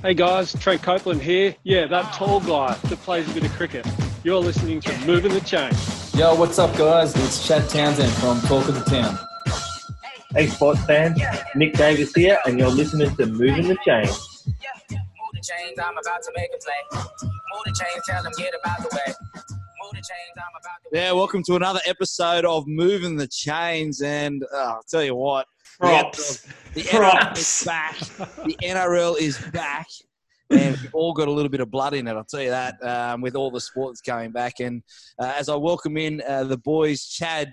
Hey guys, Trent Copeland here. Yeah, that tall guy that plays a bit of cricket. You're listening to Moving the Chain. Yo, what's up, guys? It's Chad Townsend from Talk of the Town. Hey, sports fans, Nick Davis here, and you're listening to Moving the Chain. Move the chains, I'm about to make a play. Move the chains, tell them get about the way. Move the chains, I'm about to. Yeah, welcome to another episode of Moving the Chains. And uh, I'll tell you what, the Props. The NRL Props. is back. The NRL is back. And we've all got a little bit of blood in it, I'll tell you that, um, with all the sports coming back. And uh, as I welcome in uh, the boys, Chad,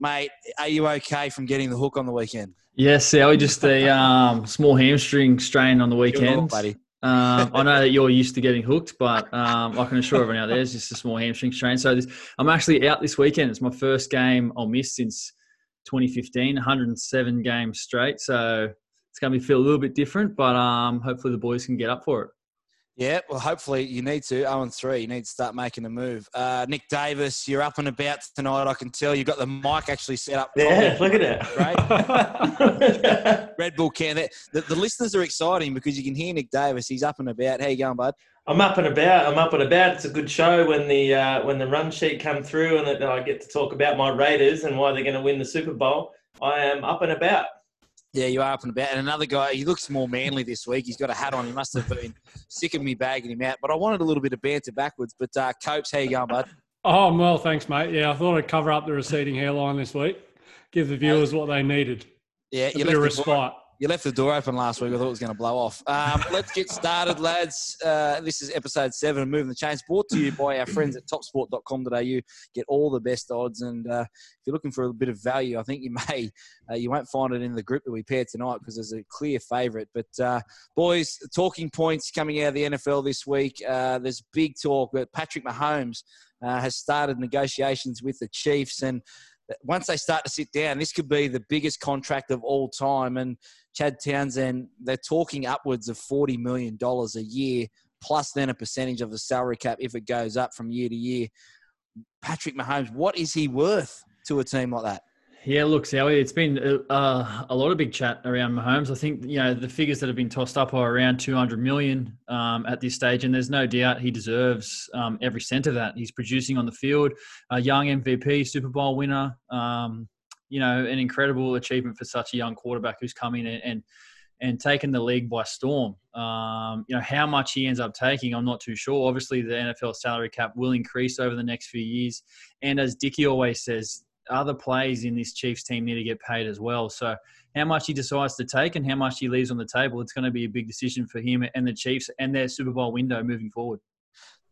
mate, are you okay from getting the hook on the weekend? Yes, yeah, Sally, just a um, small hamstring strain on the Good weekend. buddy. Um, I know that you're used to getting hooked, but um, I can assure everyone out there it's just a small hamstring strain. So this, I'm actually out this weekend. It's my first game I'll miss since 2015, 107 games straight. So it's going to be feel a little bit different, but um, hopefully the boys can get up for it. Yeah, well, hopefully you need to. 0 and 3, you need to start making a move. Uh, Nick Davis, you're up and about tonight. I can tell you've got the mic actually set up. Yeah, look at it. Red Bull can. The, the, the listeners are exciting because you can hear Nick Davis. He's up and about. How you going, bud? I'm up and about. I'm up and about. It's a good show when the uh, when the run sheet come through and that I get to talk about my Raiders and why they're going to win the Super Bowl. I am up and about. Yeah, you are up and about. And another guy, he looks more manly this week. He's got a hat on. He must have been sick of me bagging him out. But I wanted a little bit of banter backwards. But uh, Copes, how you going, bud? Oh, I'm well, thanks, mate. Yeah, I thought I'd cover up the receding hairline this week, give the viewers what they needed. Yeah, A you bit of left, the respite. You left the door open last week. I thought it was going to blow off. Um, let's get started, lads. Uh, this is episode seven of Moving the Chains, brought to you by our friends at topsport.com.au. Get all the best odds. And uh, if you're looking for a bit of value, I think you may. Uh, you won't find it in the group that we paired tonight because there's a clear favourite. But, uh, boys, talking points coming out of the NFL this week. Uh, there's big talk that Patrick Mahomes uh, has started negotiations with the Chiefs. And once they start to sit down, this could be the biggest contract of all time. And Chad Townsend, they're talking upwards of $40 million a year, plus then a percentage of the salary cap if it goes up from year to year. Patrick Mahomes, what is he worth to a team like that? Yeah, look, Sally, it's been uh, a lot of big chat around Mahomes. I think you know the figures that have been tossed up are around 200 million um, at this stage, and there's no doubt he deserves um, every cent of that. He's producing on the field, a young MVP, Super Bowl winner. Um, you know, an incredible achievement for such a young quarterback who's come in and and, and taken the league by storm. Um, you know, how much he ends up taking, I'm not too sure. Obviously, the NFL salary cap will increase over the next few years, and as Dicky always says, other plays in this Chiefs team need to get paid as well. So how much he decides to take and how much he leaves on the table, it's going to be a big decision for him and the Chiefs and their Super Bowl window moving forward.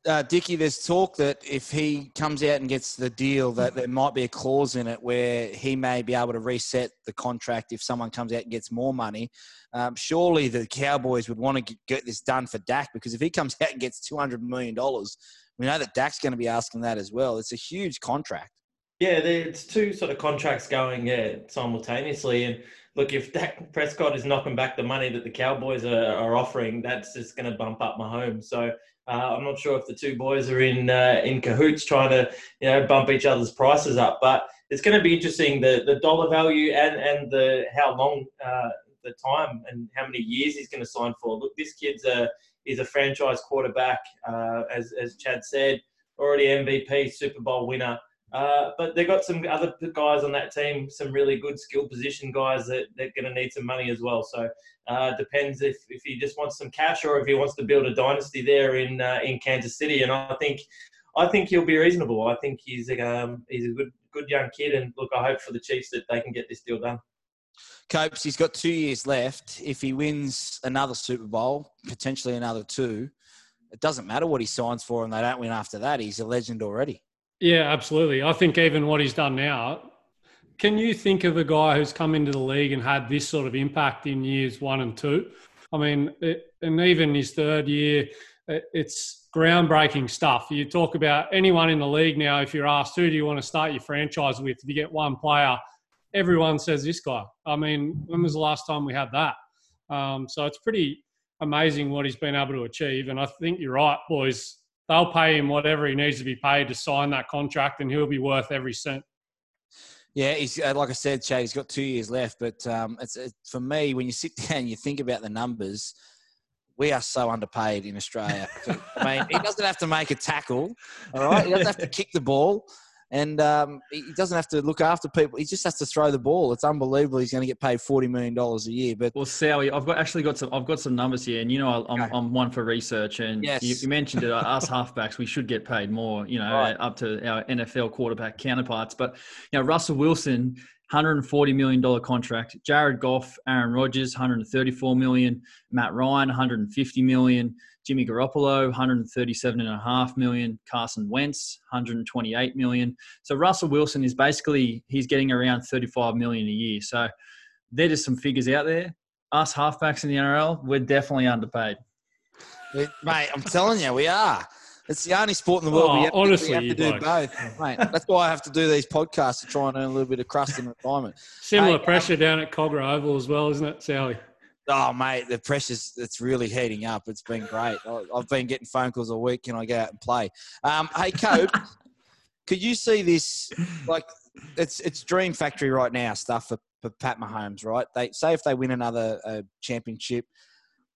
Uh, Dickie, there's talk that if he comes out and gets the deal, that there might be a clause in it where he may be able to reset the contract if someone comes out and gets more money. Um, surely the Cowboys would want to get this done for Dak because if he comes out and gets $200 million, we know that Dak's going to be asking that as well. It's a huge contract. Yeah, there- it's two sort of contracts going yeah simultaneously. And look, if Dak Prescott is knocking back the money that the Cowboys are, are offering, that's just going to bump up Mahomes. So uh, I'm not sure if the two boys are in uh, in cahoots trying to you know bump each other's prices up. But it's going to be interesting the the dollar value and and the how long uh, the time and how many years he's going to sign for. Look, this kid's a he's a franchise quarterback, uh, as as Chad said, already MVP, Super Bowl winner. Uh, but they've got some other guys on that team, some really good skill position guys that they're going to need some money as well. So uh, depends if, if he just wants some cash or if he wants to build a dynasty there in uh, in Kansas City. And I think I think he'll be reasonable. I think he's um, he's a good good young kid. And look, I hope for the Chiefs that they can get this deal done. Copes, he's got two years left. If he wins another Super Bowl, potentially another two, it doesn't matter what he signs for and they don't win after that. He's a legend already. Yeah, absolutely. I think even what he's done now. Can you think of a guy who's come into the league and had this sort of impact in years one and two? I mean, it, and even his third year, it, it's groundbreaking stuff. You talk about anyone in the league now, if you're asked, who do you want to start your franchise with? If you get one player, everyone says this guy. I mean, when was the last time we had that? Um, so it's pretty amazing what he's been able to achieve. And I think you're right, boys. They'll pay him whatever he needs to be paid to sign that contract, and he'll be worth every cent. Yeah, he's uh, like I said, Chad. He's got two years left, but um, it's, it's for me when you sit down, and you think about the numbers. we are so underpaid in Australia. I mean, he doesn't have to make a tackle, all right? He doesn't have to kick the ball, and um, he doesn't have to look after people. He just has to throw the ball. It's unbelievable. He's going to get paid forty million dollars a year. But Well, Sally, I've got actually got some. I've got some numbers here, and you know, I'm, Okay. I'm one for research. And Yes. you, you mentioned it. Us halfbacks, we should get paid more. You know, Right. up to our NFL quarterback counterparts. But you know, Russell Wilson, 140 million dollar contract. Jared Goff, Aaron Rodgers, 134 million. Matt Ryan, 150 million. Jimmy Garoppolo, 137.5 million. Carson Wentz, 128 million. So Russell Wilson is basically he's getting around 35 million a year. So they're just some figures out there. Us halfbacks in the NRL, we're definitely underpaid. It- mate, I'm telling you, we are. It's the only sport in the world Oh, we have, honestly, we have to do blokes. both, mate. That's why I have to do these podcasts to try and earn a little bit of crust in retirement. Similar Hey, um, pressure down at Kogarah Oval as well, isn't it, Sally? Oh, mate, the pressure's it's really heating up. It's been great. I've been getting phone calls all week. Can I go out and play? Um, hey, Cope, could you see this? Like, it's it's dream factory right now. Stuff for, for Pat Mahomes, right? They say if they win another uh, championship,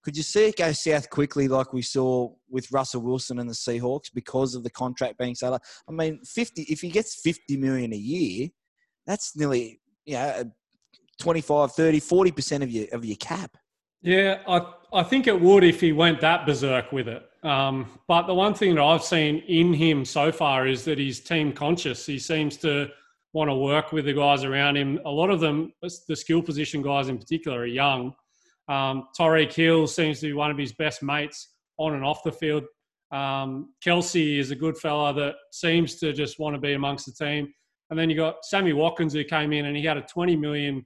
could you see it go south quickly, like we saw with Russell Wilson and the Seahawks, because of the contract being so low? I mean, fifty. If he gets fifty million a year, that's nearly you know. 25, 30, 40% of your of your cap. Yeah, I, I think it would if he went that berserk with it. Um, but the one thing that I've seen in him so far is that he's team conscious. He seems to want to work with the guys around him. A lot of them, the skill position guys in particular, are young. Um, Tyreek Hill seems to be one of his best mates on and off the field. Um, Kelce is a good fella that seems to just want to be amongst the team. And then you got Sammy Watkins who came in and he had a 20 million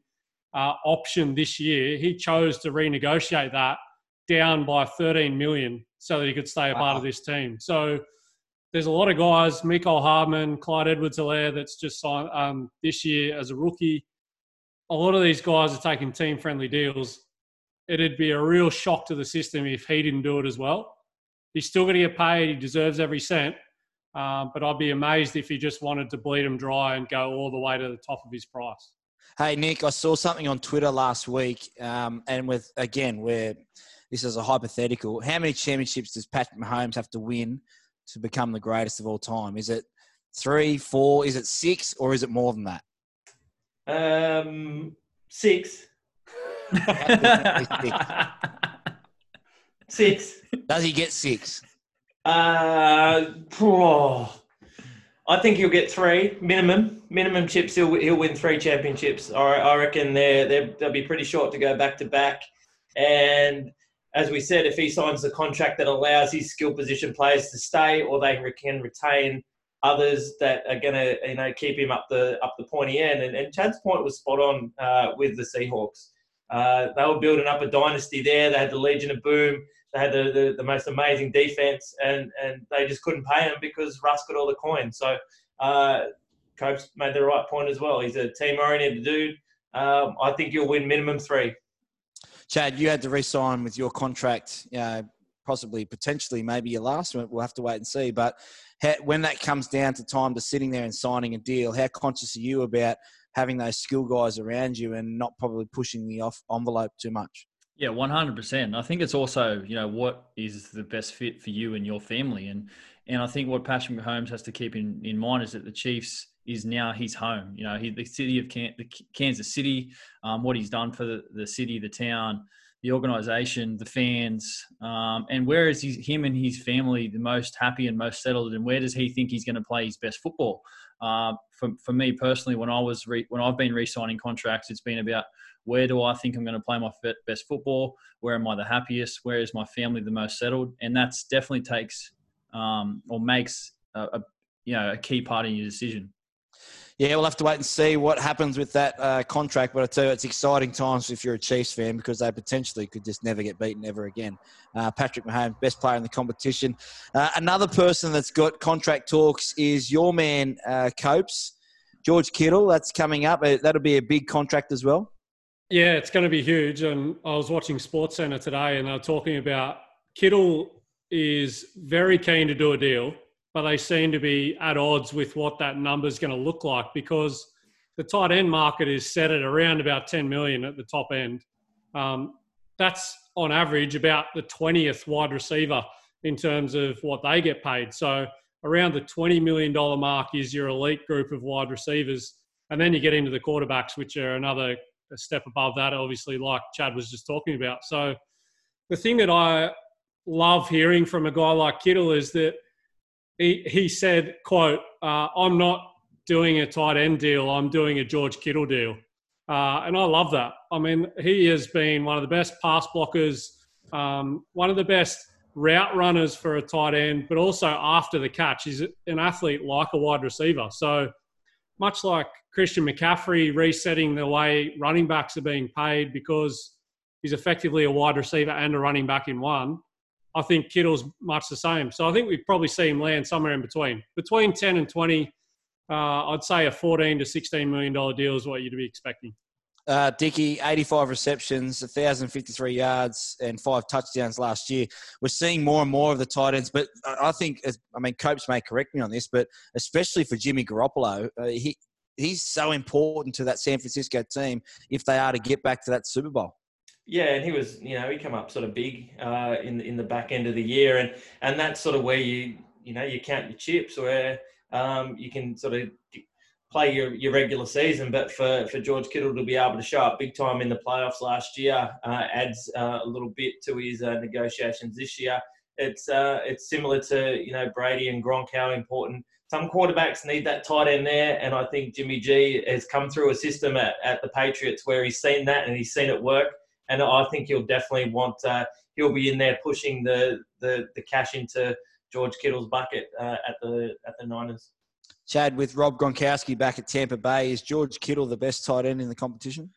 uh, option this year. He chose to renegotiate that down by 13 million so that he could stay a part of this team. So there's a lot of guys, Mecole Hardman, Clyde Edwards-Helaire, that's just signed um, this year as a rookie. A lot of these guys are taking team friendly deals. It'd be a real shock to the system if he didn't do it as well. He's still going to get paid. He deserves every cent. Um, but I'd be amazed if he just wanted to bleed him dry and go all the way to the top of his price. Hey Nick, I saw something on Twitter last week, um, and with again, where this is a hypothetical. How many championships does Patrick Mahomes have to win to become the greatest of all time? Is it three, four? Is it six, or is it more than that? Um, six. Six. Does he get six? Uh, oh, I think he'll get three minimum. Minimum chips. He'll he'll win three championships. I, I reckon they're, they're they'll be pretty short to go back to back. And as we said, if he signs the contract that allows his skill position players to stay, or they can retain others that are going to you know keep him up the up the pointy end. And, and Chad's point was spot on uh, with the Seahawks. Uh, they were building up a dynasty there. They had the Legion of Boom. They had the, the, the most amazing defense, and, and they just couldn't pay him because Russ got all the coins. So uh, Cope's made the right point as well. He's a team oriented dude. Um, I think he'll win minimum three. Chad, you had to re-sign with your contract, you know, possibly, potentially, maybe your last one. We'll have to wait and see. But when that comes down to time to sitting there and signing a deal, how conscious are you about having those skill guys around you and not probably pushing the off envelope too much? Yeah, one hundred percent. I think it's also you know what is the best fit for you and your family, and and I think what Patrick Mahomes has to keep in, in mind is that the Chiefs is now his home. You know, he, the city of Can, the Kansas City, um, what he's done for the, the city, the town, the organization, the fans, um, and where is he, him and his family the most happy and most settled, and where does he think he's going to play his best football? Uh, for, for me personally, when I was re, when I've been re-signing contracts, it's been about where do I think I'm going to play my best football? Where am I the happiest? Where is my family the most settled? And that's definitely takes um, or makes a, a you know a key part in your decision. Yeah, we'll have to wait and see what happens with that uh, contract. But I tell you, it's exciting times if you're a Chiefs fan because they potentially could just never get beaten ever again. Uh, Patrick Mahomes, best player in the competition. Uh, another person that's got contract talks is your man, uh, Copes. George Kittle, that's coming up. Uh, That'll be a big contract as well. Yeah, it's going to be huge. And I was watching Sports Center today, and they're talking about Kittle is very keen to do a deal, but they seem to be at odds with what that number is going to look like because the tight end market is set at around about 10 million at the top end. Um, that's on average about the 20th wide receiver in terms of what they get paid. So around the $20 million mark is your elite group of wide receivers. And then you get into the quarterbacks, which are another step above that, obviously, like Chad was just talking about. So the thing that I love hearing from a guy like Kittle is that he, he said, quote, uh, I'm not doing a tight end deal, I'm doing a George Kittle deal. Uh, and I love that. I mean, he has been one of the best pass blockers, um, one of the best route runners for a tight end, but also after the catch. He's an athlete like a wide receiver. So much like Christian McCaffrey resetting the way running backs are being paid because he's effectively a wide receiver and a running back in one. I think Kittle's much the same. So I think we probably see him land somewhere in between. Between 10 and 20, uh, I'd say a 14 to 16 million dollar deal is what you'd be expecting. Uh, Dicky, 85 receptions, 1,053 yards, and five touchdowns last year. We're seeing more and more of the tight ends, but I think, I mean, Copes may correct me on this, but especially for Jimmy Garoppolo, uh, he he's so important to that San Francisco team if they are to get back to that Super Bowl. Yeah, and he was, you know, he come up sort of big uh, in in the back end of the year, and and that's sort of where you, you know, you count your chips, where um, you can sort of play your, your regular season. But for, for George Kittle to be able to show up big time in the playoffs last year uh, adds uh, a little bit to his uh, negotiations this year. It's uh, it's similar to you know Brady and Gronk how important some quarterbacks need that tight end there, and I think Jimmy G has come through a system at, at the Patriots where he's seen that and he's seen it work and I think he'll definitely want uh, he'll be in there pushing the, the the cash into George Kittle's bucket uh, at the at the Niners. Chad, with Rob Gronkowski back at Tampa Bay, is George Kittle the best tight end in the competition?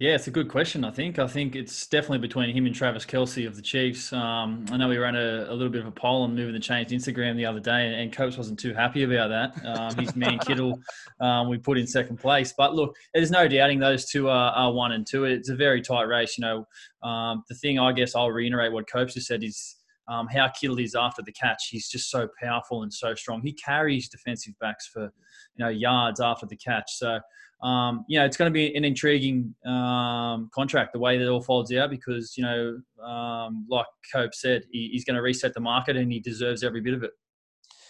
Yeah, it's a good question. I think. I think it's definitely between him and Travis Kelce of the Chiefs. Um, I know we ran a, a, little bit of a poll on moving the chains Instagram the other day, and, and Copes wasn't too happy about that. Um, his man Kittle, um, we put in second place. But look, there's no doubting those two are, are one and two. It's a very tight race. You know, um, the thing I guess I'll reiterate what Copes has said is um, how Kittle is after the catch. He's just so powerful and so strong. He carries defensive backs for you know yards after the catch. So um, you know, it's going to be an intriguing um, contract the way that it all folds out because, you know, um, like Cope said, he, he's going to reset the market and he deserves every bit of it.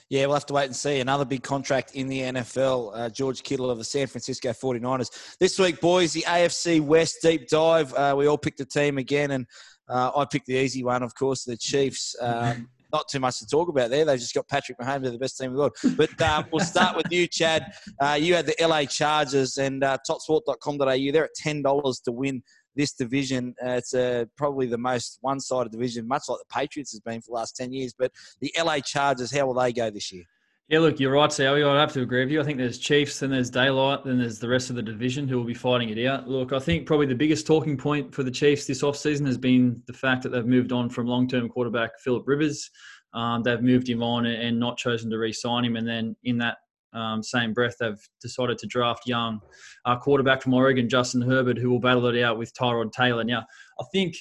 Yeah, we'll have to wait and see. Another big contract in the NFL, uh, George Kittle of the San Francisco 49ers. This week, boys, the AFC West deep dive. Uh, we all picked a team again, and uh, I picked the easy one, of course, the Chiefs. Um, not too much to talk about there. They've just got Patrick Mahomes, they're the best team in the world. But uh, we'll start with you, Chad. Uh, you had the LA Chargers and uh, topsport.com.au. They're at $10 to win this division. Uh, it's uh, probably the most one sided division, much like the Patriots has been for the last 10 years. But the LA Chargers, how will they go this year? Yeah, look, you're right, Sally. I'd have to agree with you. I think there's Chiefs, then there's Daylight, then there's the rest of the division who will be fighting it out. Look, I think probably the biggest talking point for the Chiefs this offseason has been the fact that they've moved on from long term quarterback Philip Rivers. Um, they've moved him on and not chosen to re-sign him, and then in that um, same breath, they've decided to draft young uh, quarterback from Oregon, Justin Herbert, who will battle it out with Tyrod Taylor. Now, I think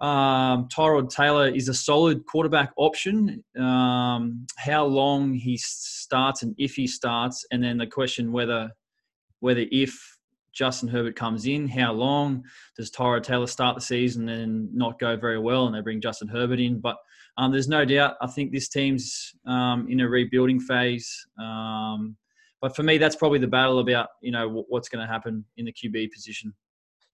um, Tyrod Taylor is a solid quarterback option. Um, how long he starts and if he starts, and then the question whether whether if Justin Herbert comes in, how long does Tyrod Taylor start the season and not go very well, and they bring Justin Herbert in, but um, there's no doubt. I think this team's um, in a rebuilding phase. Um, but for me, that's probably the battle about you know what's going to happen in the QB position.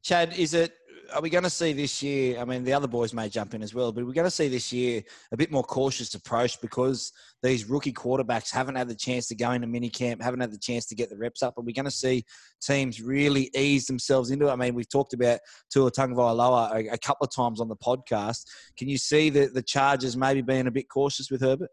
Chad, is it are we going to see this year? I mean, the other boys may jump in as well, but we're going to see this year a bit more cautious approach because these rookie quarterbacks haven't had the chance to go into minicamp, haven't had the chance to get the reps up. Are we going to see teams really ease themselves into it? I mean, we've talked about Tua Tagovailoa a, a couple of times on the podcast. Can you see the, the Chargers maybe being a bit cautious with Herbert?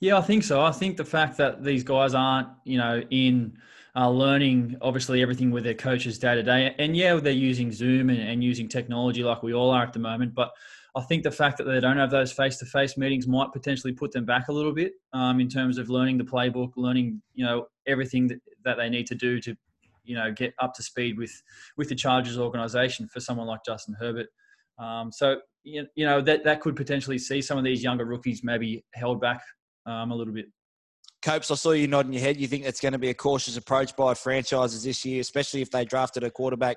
Yeah, I think so. I think the fact that these guys aren't, you know, in – uh, learning obviously everything with their coaches day to day. And yeah, they're using Zoom and, and using technology like we all are at the moment. But I think the fact that they don't have those face-to-face meetings might potentially put them back a little bit um, in terms of learning the playbook, learning you know everything that, that they need to do to you know get up to speed with with the Chargers organization for someone like Justin Herbert. Um, so you know that that could potentially see some of these younger rookies maybe held back um, a little bit. Copes, I saw you nodding your head. You think it's going to be a cautious approach by franchises this year, especially if they drafted a quarterback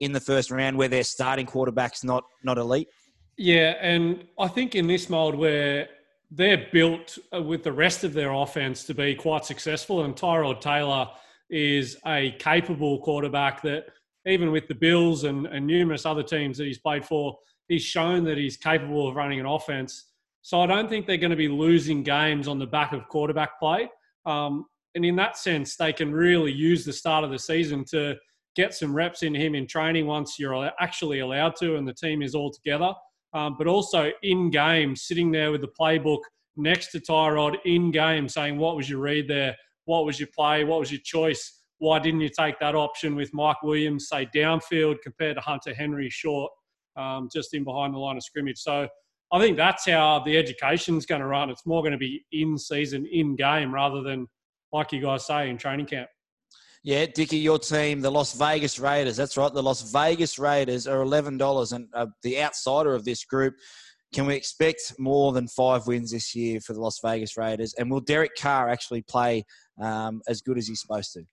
in the first round where their starting quarterback's not not elite? Yeah, and I think in this mold where they're built uh, with the rest of their offense to be quite successful, and Tyrod Taylor is a capable quarterback that even with the Bills and, and numerous other teams that he's played for, he's shown that he's capable of running an offense. So I don't think they're going to be losing games on the back of quarterback play. Um, and in that sense, they can really use the start of the season to get some reps in him in training once you're actually allowed to and the team is all together. Um, but also in game, sitting there with the playbook next to Tyrod in game, saying, What was your read there? What was your play? What was your choice? Why didn't you take that option with Mike Williams, say downfield, compared to Hunter Henry short, um, just in behind the line of scrimmage? So I think that's how the education's going to run. It's more going to be in season, in game, rather than like you guys say in training camp. Yeah, Dickie, your team, the Las Vegas Raiders. That's right. The Las Vegas Raiders are eleven dollars, and uh, the outsider of this group. Can we expect more than five wins this year for the Las Vegas Raiders? And will Derek Carr actually play um, as good as he's supposed to?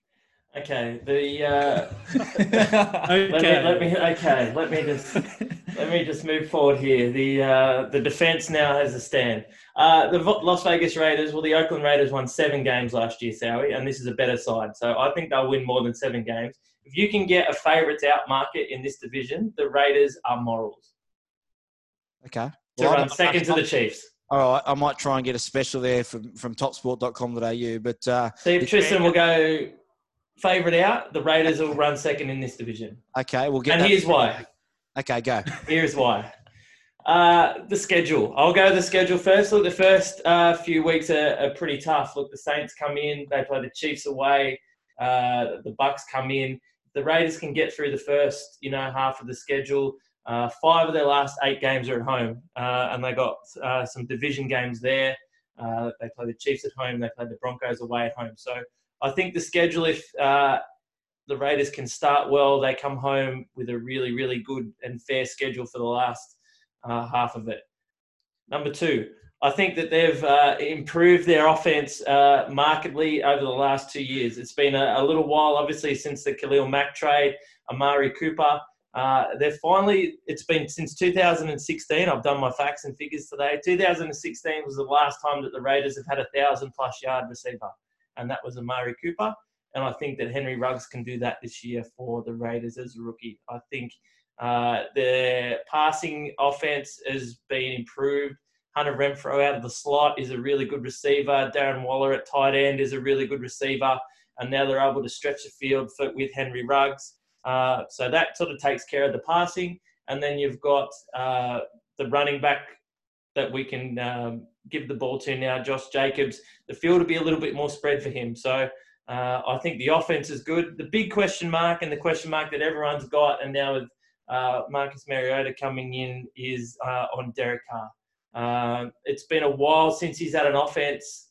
Okay, the uh, okay. Let me, let me okay, let me just let me just move forward here. The uh, the defense now has a stand. Uh, the Las Vegas Raiders, well, the Oakland Raiders won seven games last year, Sowie, and this is a better side. So I think they'll win more than seven games. If you can get a favourites out market in this division, the Raiders are morals. Okay. To well, run second to the Chiefs. All right, I might try and get a special there from, from topsport.com.au. But uh, see if Tristan will go favourite out, the Raiders will run second in this division. Okay, we'll get. And here's why. Okay, go. Here's why. Uh, the schedule. I'll go the schedule first. Look, the first uh, few weeks are, are, pretty tough. Look, the Saints come in, they play the Chiefs away. Uh, the Bucs come in. The Raiders can get through the first, you know, half of the schedule. Uh, five of their last eight games are at home, uh, and they got uh, some division games there. they play the Chiefs at home. They play the Broncos away at home. So I think the schedule, if the Raiders can start well, they come home with a really, really good and fair schedule for the last uh, half of it. Number two, I think that they've uh, improved their offense uh, markedly over the last two years. It's been a, a, little while, obviously, since the Khalil Mack trade, Amari Cooper. Uh, they're finally, it's been since 2016. I've done my facts and figures today. 2016 was the last time that the Raiders have had a thousand plus yard receiver and that was Amari Cooper. And I think that Henry Ruggs can do that this year for the Raiders as a rookie. I think uh, their passing offense has been improved. Hunter Renfrow out of the slot is a really good receiver. Darren Waller at tight end is a really good receiver. And now they're able to stretch the field for, with Henry Ruggs. Uh, so that sort of takes care of the passing. And then you've got uh, the running back that we can um, give the ball to now, Josh Jacobs. The field will be a little bit more spread for him. So uh, I think the offense is good. The big question mark and the question mark that everyone's got, and now with uh, Marcus Mariota coming in, is uh, on Derek Carr. Um, it's been a while since he's had an offense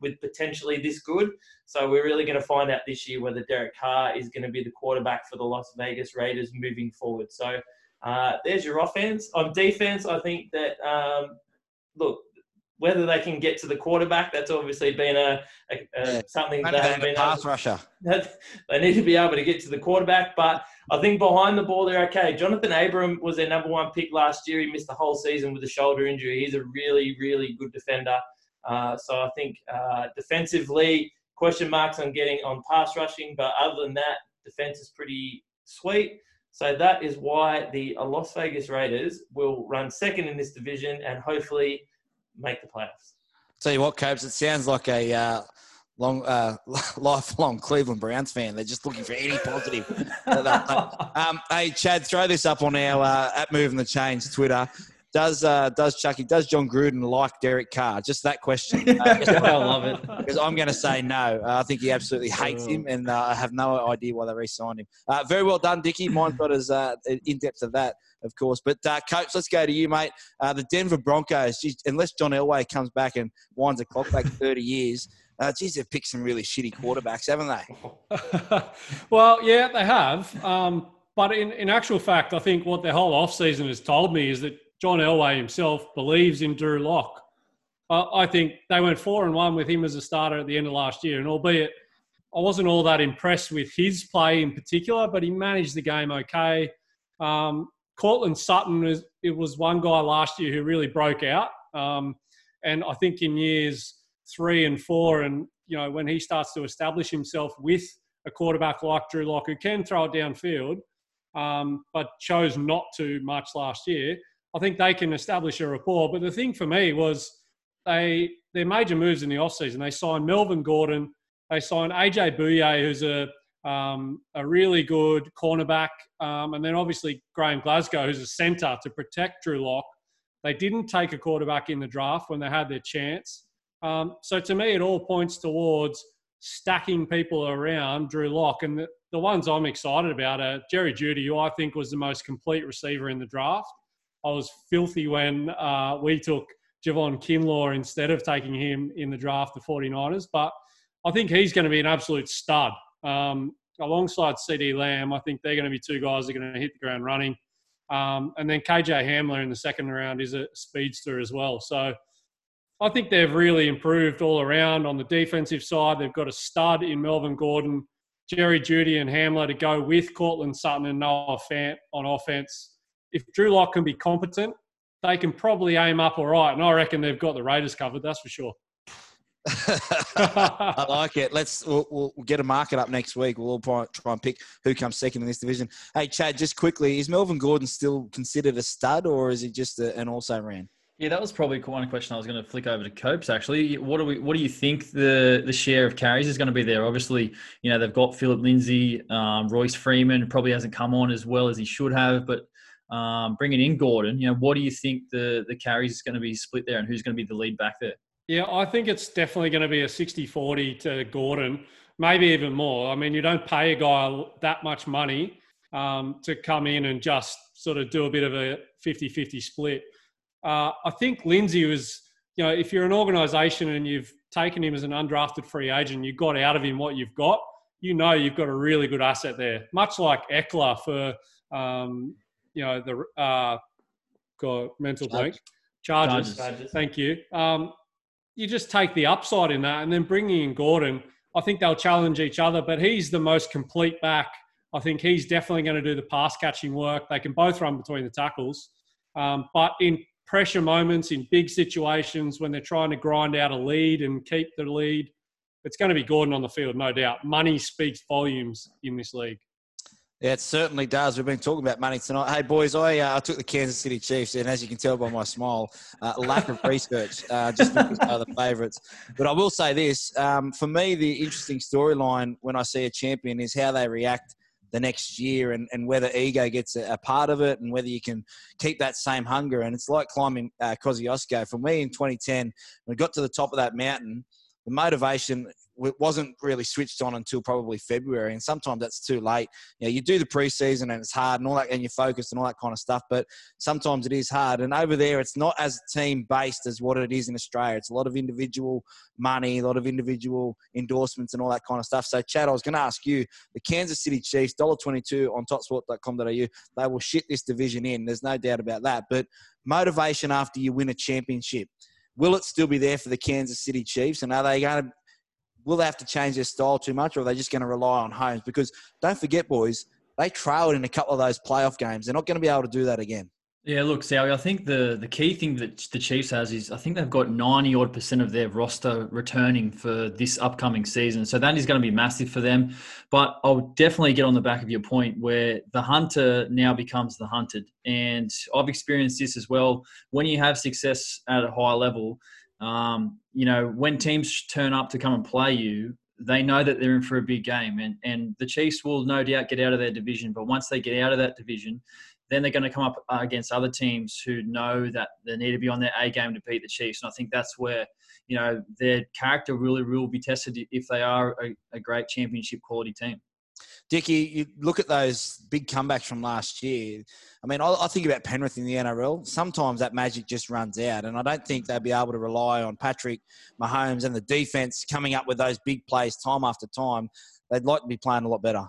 with potentially this good. So we're really going to find out this year whether Derek Carr is going to be the quarterback for the Las Vegas Raiders moving forward. So uh, there's your offense. On defense, I think that um, look, whether they can get to the quarterback, that's obviously been a, a, a yeah. something they haven't been pass able, rusher. They need to be able to get to the quarterback, but I think behind the ball they're okay. Johnathan Abram was their number one pick last year. He missed the whole season with a shoulder injury. He's a really, really good defender. Uh, so I think uh, defensively, question marks on getting on pass rushing, but other than that, defense is pretty sweet. So that is why the Las Vegas Raiders will run second in this division and hopefully make the playoffs. Tell you what, Copes, it sounds like a uh, long, uh, lifelong Cleveland Browns fan. They're just looking for any positive. um, hey, Chad, throw this up on our uh, at Moving the Chains Twitter. Does uh, does Chucky does Jon Gruden like Derek Carr? Just that question. Uh, I love it because I'm going to say no. Uh, I think he absolutely hates him, and uh, I have no idea why they re-signed him. Uh, very well done, Dickie. Mine's not as uh, in depth of that, of course. But Coach, let's go to you, mate. the Denver Broncos. Geez, unless John Elway comes back and winds the clock back 30 years. Uh, geez, they've picked some really shitty quarterbacks, haven't they? well, yeah, they have. Um, but in, in actual fact, I think what the whole offseason has told me is that John Elway himself believes in Drew Lock. Uh, I think they went four and one with him as a starter at the end of last year, and albeit I wasn't all that impressed with his play in particular, but he managed the game okay. Um, Courtland Sutton was it was one guy last year who really broke out, um, and I think in years three and four, and you know when he starts to establish himself with a quarterback like Drew Lock who can throw it downfield, um, but chose not to much last year. I think they can establish a rapport. But the thing for me was they their major moves in the offseason. They signed Melvin Gordon. They signed AJ Bouye, who's a um, a really good cornerback, um, and then obviously Graham Glasgow, who's a centre to protect Drew Lock. They didn't take a quarterback in the draft when they had their chance. Um, so to me, it all points towards stacking people around Drew Lock. And the, the ones I'm excited about are Jerry Jeudy, who I think was the most complete receiver in the draft. I was filthy when uh, we took Javon Kinlaw instead of taking him in the draft, the 49ers. But I think he's going to be an absolute stud. Um, alongside CeeDee Lamb, I think they're going to be two guys that are going to hit the ground running. Um, and then KJ Hamler in the second round is a speedster as well. So I think they've really improved all around on the defensive side. They've got a stud in Melvin Gordon, Jerry Jeudy, and Hamler to go with Courtland Sutton and Noah Fant on offense. If Drew Lock can be competent, they can probably aim up all right. And I reckon they've got the Raiders covered, that's for sure. I like it. Let's we'll, we'll, get a market up next week. We'll all try and pick who comes second in this division. Hey, Chad, just quickly, is Melvin Gordon still considered a stud, or is he just a, an also ran? Yeah, that was probably one question I was going to flick over to Copes. Actually, what do we? What do you think the the share of carries is going to be there? Obviously, you know they've got Philip Lindsay, um, Royce Freeman probably hasn't come on as well as he should have, but um, bringing in Gordon, you know, what do you think the the carries is going to be split there, and who's going to be the lead back there? Yeah, I think it's definitely going to be a 60-40 to Gordon, maybe even more. I mean, you don't pay a guy that much money um, to come in and just sort of do a bit of a 50-50 split. Uh, I think Lindsay was, you know, if you're an organisation and you've taken him as an undrafted free agent, you got out of him what you've got, you know you've got a really good asset there. Much like Ekeler for, um, you know, the uh, got mental blank. Charges. Charges. Thank you. Um, you just take the upside in that, and then bringing in Gordon, I think they'll challenge each other. But he's the most complete back. I think he's definitely going to do the pass catching work. They can both run between the tackles, um, but in pressure moments, in big situations when they're trying to grind out a lead and keep the lead, it's going to be Gordon on the field, no doubt. Money speaks volumes in this league. Yeah, it certainly does. We've been talking about money tonight. Hey, boys, I, uh, I took the Kansas City Chiefs, and as you can tell by my smile, uh, lack of research, uh, just because are the favourites. But I will say this um, for me, the interesting storyline when I see a champion is how they react the next year and, and whether ego gets a, a, part of it and whether you can keep that same hunger. And it's like climbing uh, Kosciuszko. For me in 2010, when we got to the top of that mountain, the motivation wasn't really switched on until probably February, and sometimes that's too late. You know, you do the preseason and it's hard and all that, and you're focused and all that kind of stuff. But sometimes it is hard. And over there, it's not as team based as what it is in Australia. It's a lot of individual money, a lot of individual endorsements, and all that kind of stuff. So, Chad, I was going to ask you: the Kansas City Chiefs, dollar twenty-two on TopSport.com.au, they will shit this division in. There's no doubt about that. But motivation after you win a championship. Will it still be there for the Kansas City Chiefs? And are they going to will they have to change their style too much, or are they just going to rely on Holmes? Because don't forget, boys, they trailed in a couple of those playoff games. They're not going to be able to do that again. Yeah, look, Sally, I think the, the key thing that the Chiefs has is I think they've got 90 odd percent of their roster returning for this upcoming season. So that is going to be massive for them. But I'll definitely get on the back of your point where the hunter now becomes the hunted. And I've experienced this as well. When you have success at a high level, um, you know, when teams turn up to come and play you, they know that they're in for a big game. And, and the Chiefs will no doubt get out of their division. But once they get out of that division, then they're going to come up against other teams who know that they need to be on their A game to beat the Chiefs. And I think that's where, you know, their character really will be tested if they are a, a great championship quality team. Dickie, you look at those big comebacks from last year. I mean, I, I, think about Penrith in the NRL. Sometimes that magic just runs out, and I don't think they'll be able to rely on Patrick Mahomes and the defense coming up with those big plays time after time. They'd like to be playing a lot better.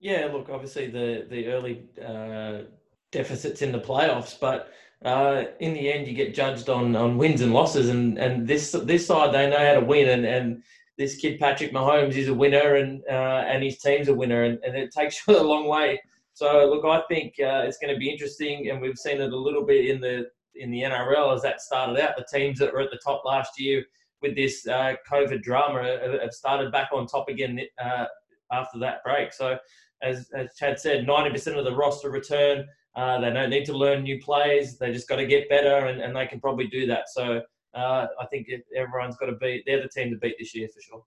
Yeah, look, obviously the the early uh, deficits in the playoffs, but uh, in the end, you get judged on on wins and losses, and and this this side they know how to win, and and this kid Patrick Mahomes is a winner and uh, and his team's a winner, and, and it takes you a long way. So look, I think uh, it's going to be interesting, and we've seen it a little bit in the in the NRL as that started out. The teams that were at the top last year with this uh, COVID drama have started back on top again uh, after that break. So as, as Chad said, 90% of the roster return. Uh, they don't need to learn new plays. They just got to get better, and, and they can probably do that. So uh, I think everyone's got to beat. They're the team to beat this year for sure.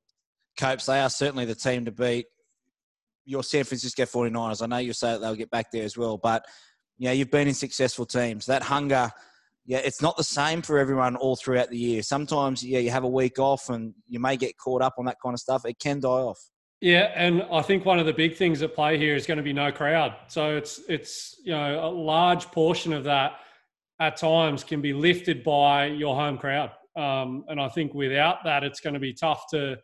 Copes, they are certainly the team to beat. Your San Francisco 49ers, I know you say that they'll get back there as well, but yeah, you've been in successful teams. That hunger, yeah, it's not the same for everyone all throughout the year. Sometimes, yeah, you have a week off and you may get caught up on that kind of stuff. It can die off. Yeah, and I think one of the big things at play here is going to be no crowd. So it's it's you know a large portion of that at times can be lifted by your home crowd. Um, and I think without that, it's going to be tough to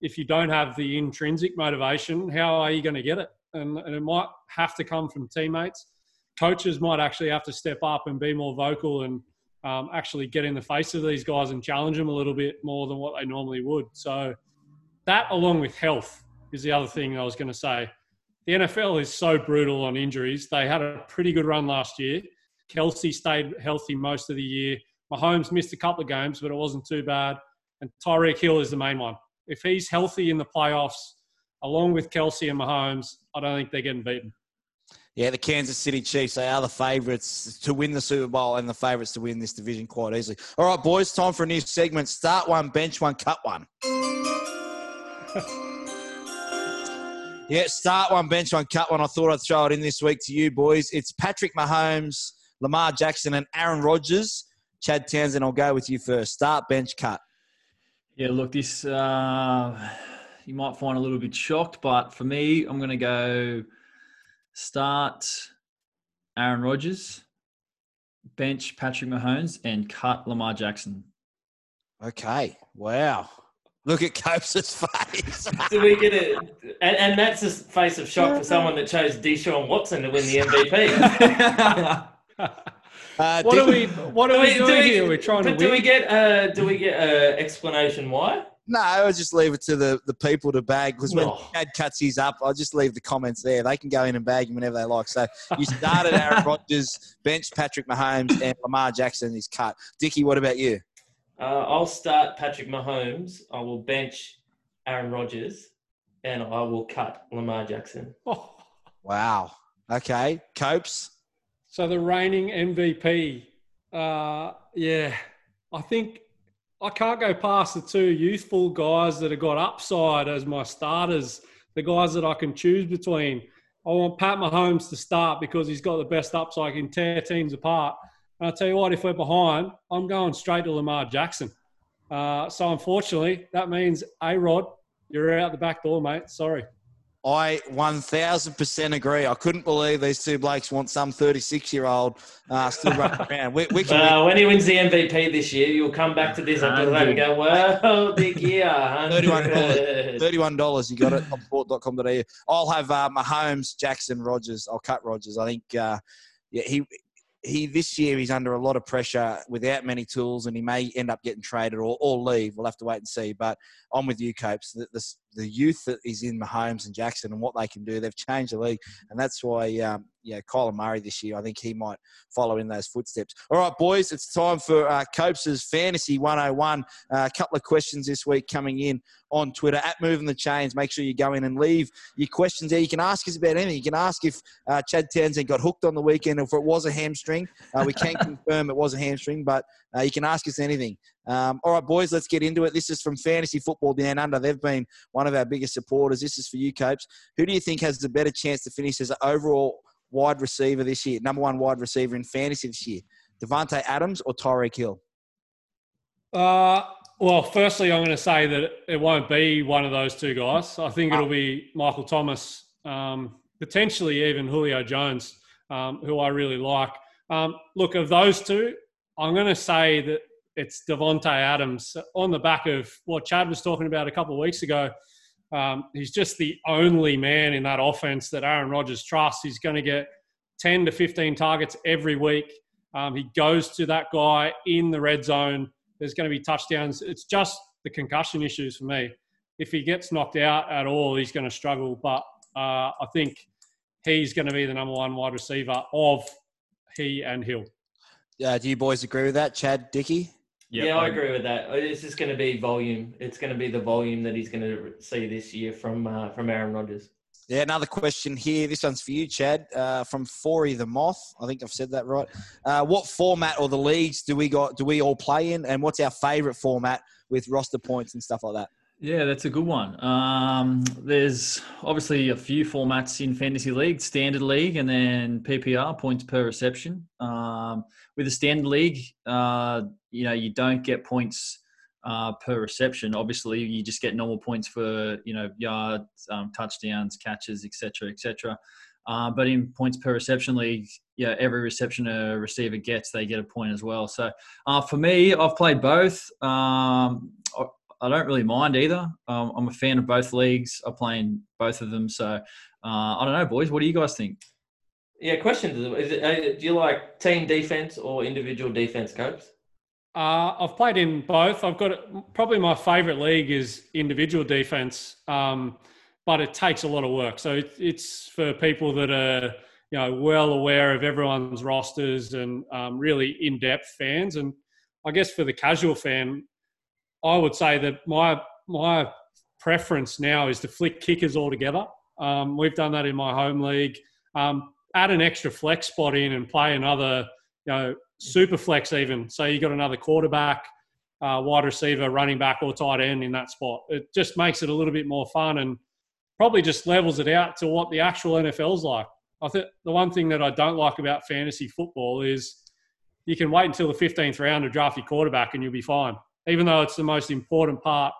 if you don't have the intrinsic motivation. How are you going to get it? And, and it might have to come from teammates. Coaches might actually have to step up and be more vocal and um, actually get in the face of these guys and challenge them a little bit more than what they normally would. So that, along with health, is the other thing I was going to say. The NFL is so brutal on injuries. They had a pretty good run last year. Kelce stayed healthy most of the year. Mahomes missed a couple of games, but it wasn't too bad. And Tyreek Hill is the main one. If he's healthy in the playoffs, along with Kelce and Mahomes, I don't think they're getting beaten. Yeah, the Kansas City Chiefs, they are the favourites to win the Super Bowl and the favourites to win this division quite easily. All right, boys, time for a new segment. Start one, bench one, cut one. Yeah, start one, bench one, cut one. I thought I'd throw it in this week to you boys. It's Patrick Mahomes, Lamar Jackson, and Aaron Rodgers. Chad Townsend, I'll go with you first. Start, bench, cut. Yeah, look, this uh, you might find a little bit shocked, but for me, I'm going to go start Aaron Rodgers, bench Patrick Mahomes, and cut Lamar Jackson. Okay. Wow. Look at Copes' face. Do we get it? And, and that's a face of shock for someone that chose Deshaun Watson to win the MVP. uh, what are we? What are we, we doing we, here? We're trying to. Do we get? Uh, do we get an uh, explanation why? No, I'll just leave it to the, the people to bag because when oh. Chad cuts his up, I'll just leave the comments there. They can go in and bag him whenever they like. So you started Aaron Rodgers, bench Patrick Mahomes, and Lamar Jackson is cut. Dickie, what about you? Uh, I'll start Patrick Mahomes. I will bench Aaron Rodgers, and I will cut Lamar Jackson. Oh. Wow. Okay. Copes. So the reigning MVP. Uh, yeah, I think I can't go past the two youthful guys that have got upside as my starters. The guys that I can choose between. I want Pat Mahomes to start because he's got the best upside. He can tear teams apart. And I'll tell you what, if we're behind, I'm going straight to Lamar Jackson. Uh, so unfortunately, that means A Rod, you're out the back door, mate. Sorry. I 1000% agree. I couldn't believe these two blokes want some 36 year old uh, still running around. We, we can, uh, when he wins the MVP this year, you'll come back to this and go, well, big year. $31. $31. You got it on sport.com.au. I'll have uh, Mahomes, Jackson, Rodgers. I'll cut Rodgers. I think, uh, yeah, he he this year he's under a lot of pressure without many tools, and he may end up getting traded or, or leave. We'll have to wait and see. But I'm with you, Copes. The, the, the youth that is in Mahomes and Jackson and what they can do, they've changed the league, and that's why um, yeah, Kyler Murray this year, I think he might follow in those footsteps. All right, boys, it's time for uh, Copes' Fantasy 101. Uh, a couple of questions this week coming in on Twitter at Moving the Chains. Make sure you go in and leave your questions there. You can ask us about anything. You can ask if uh, Chad Townsend got hooked on the weekend, if it was a hamstring. Uh, we can confirm it was a hamstring, but uh, you can ask us anything. Um, all right, boys, let's get into it. This is from Fantasy Football Down Under. They've been one of our biggest supporters. This is for you, Copes. Who do you think has the better chance to finish as an overall wide receiver this year, number one wide receiver in fantasy this year? Davante Adams or Tyreek Hill? Uh, well, firstly, I'm going to say that it won't be one of those two guys. I think it'll be Michael Thomas, um, potentially even Julio Jones, um, who I really like. Um, look, of those two, I'm going to say that it's Davante Adams on the back of what Chad was talking about a couple of weeks ago. Um, he's just the only man in that offense that Aaron Rodgers trusts. He's going to get 10 to 15 targets every week. Um, he goes to that guy in the red zone. There's going to be touchdowns. It's just the concussion issues for me. if he gets knocked out at all, he's going to struggle. But uh, I think he's going to be the number one wide receiver of he and Hill. Uh, do you boys agree with that, Chad Dickey? Yep, yeah, I agree with that. It's just going to be volume. It's going to be the volume that he's going to see this year from uh, from Aaron Rodgers. Yeah, another question here. This one's for you, Chad, uh, from Forey the Moth. I think I've said that right. Uh, what format or the leagues do we got? Do we all play in? And what's our favourite format with roster points and stuff like that? Yeah, that's a good one. Um, there's obviously a few formats in fantasy league: standard league and then PPR points per reception. Um, with the standard league, uh, you know you don't get points uh, per reception. Obviously, you just get normal points for you know yards, um, touchdowns, catches, etc., etc. Uh, but in points per reception league, yeah, every reception a receiver gets, they get a point as well. So uh, for me, I've played both. Um, I don't really mind either. Um, I'm a fan of both leagues. I play in both of them. So uh, I don't know, boys. What do you guys think? Yeah, question: Is it, uh, Do you like team defense or individual defense, coach? Uh, I've played in both. I've got probably my favourite league is individual defense, um, but it takes a lot of work. So it, it's for people that are you know well aware of everyone's rosters and um, really in depth fans. And I guess for the casual fan, I would say that my my preference now is to flick kickers altogether. Um, we've done that in my home league. Um, add an extra flex spot in and play another, you know, super flex even. So you got another quarterback, uh, wide receiver, running back, or tight end in that spot. It just makes it a little bit more fun and probably just levels it out to what the actual NFL's like. I think the one thing that I don't like about fantasy football is you can wait until the 15th round to draft your quarterback and you'll be fine even though it's the most important part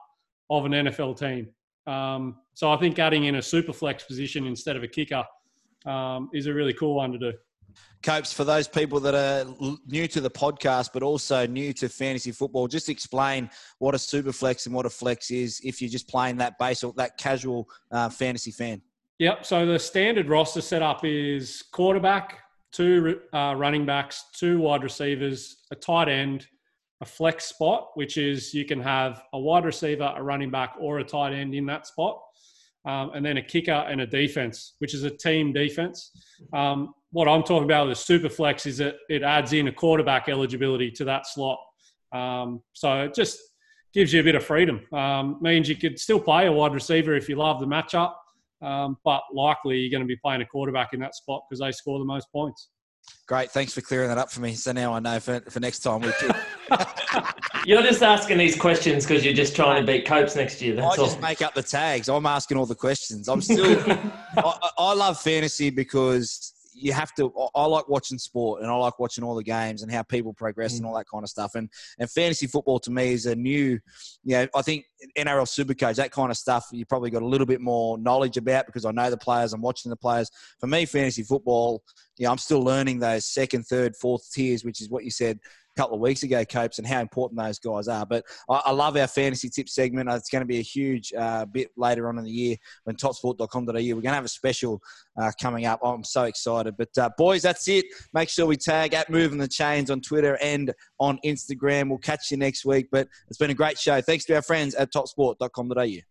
of an NFL team. Um, so I think adding in a super flex position instead of a kicker um, is a really cool one to do. Copes, for those people that are new to the podcast, but also new to fantasy football, just explain what a super flex and what a flex is if you're just playing that base or that casual uh, fantasy fan. Yep. So the standard roster setup is quarterback, two uh, running backs, two wide receivers, a tight end, a flex spot, which is you can have a wide receiver, a running back, or a tight end in that spot, um, and then a kicker and a defense, which is a team defense. Um, what I'm talking about with the super flex is that it adds in a quarterback eligibility to that slot. Um, so it just gives you a bit of freedom. Um, means you could still play a wide receiver if you love the matchup, um, but likely you're going to be playing a quarterback in that spot because they score the most points. Great, thanks for clearing that up for me. So now I know for, for next time we you're just asking these questions because you're just trying to beat Copes next year. That's I just all. make up the tags. I'm asking all the questions. I'm still. I, I love fantasy because you have to. I like watching sport and I like watching all the games and how people progress mm. and all that kind of stuff. And and fantasy football to me is a new, you know, I think NRL Supercoach that kind of stuff you probably got a little bit more knowledge about because I know the players. I'm watching the players. For me, fantasy football, you know, I'm still learning those second, third, fourth tiers, which is what you said couple of weeks ago, Copes, and how important those guys are. But I, I love our fantasy tip segment. It's going to be a huge uh, bit later on in the year when topsport.com.au. We're going to have a special uh, coming up. I'm so excited. But uh, boys, that's it. Make sure we tag at Moving the Chains on Twitter and on Instagram. We'll catch you next week. But it's been a great show. Thanks to our friends at topsport.com.au.